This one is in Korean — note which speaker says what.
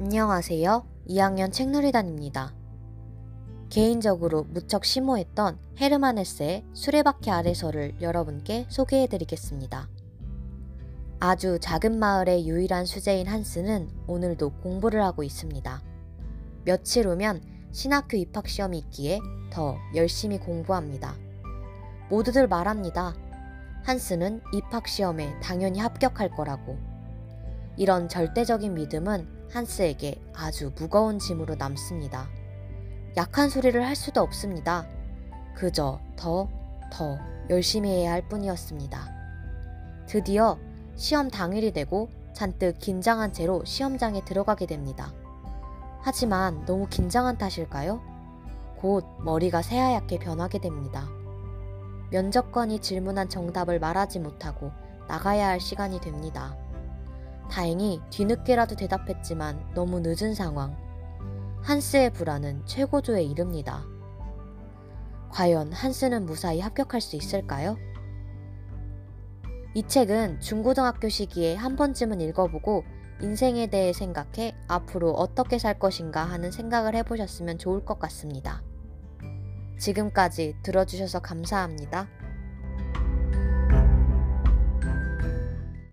Speaker 1: 안녕하세요. 2학년 책놀이단입니다. 개인적으로 무척 심오했던 헤르만 헤세의 수레바퀴 아래서를 여러분께 소개해 드리겠습니다. 아주 작은 마을의 유일한 수재인 한스는 오늘도 공부를 하고 있습니다. 며칠 후면 신학교 입학 시험이 있기에 더 열심히 공부합니다. 모두들 말합니다. 한스는 입학 시험에 당연히 합격할 거라고. 이런 절대적인 믿음은 한스에게 아주 무거운 짐으로 남습니다. 약한 소리를 할 수도 없습니다. 그저 더, 더 열심히 해야 할 뿐이었습니다. 드디어 시험 당일이 되고 잔뜩 긴장한 채로 시험장에 들어가게 됩니다. 하지만 너무 긴장한 탓일까요? 곧 머리가 새하얗게 변하게 됩니다. 면접관이 질문한 정답을 말하지 못하고 나가야 할 시간이 됩니다. 다행히 뒤늦게라도 대답했지만 너무 늦은 상황. 한스의 불안은 최고조에 이릅니다. 과연 한스는 무사히 합격할 수 있을까요? 이 책은 중고등학교 시기에 한 번쯤은 읽어보고 인생에 대해 생각해 앞으로 어떻게 살 것인가 하는 생각을 해보셨으면 좋을 것 같습니다. 지금까지 들어주셔서 감사합니다.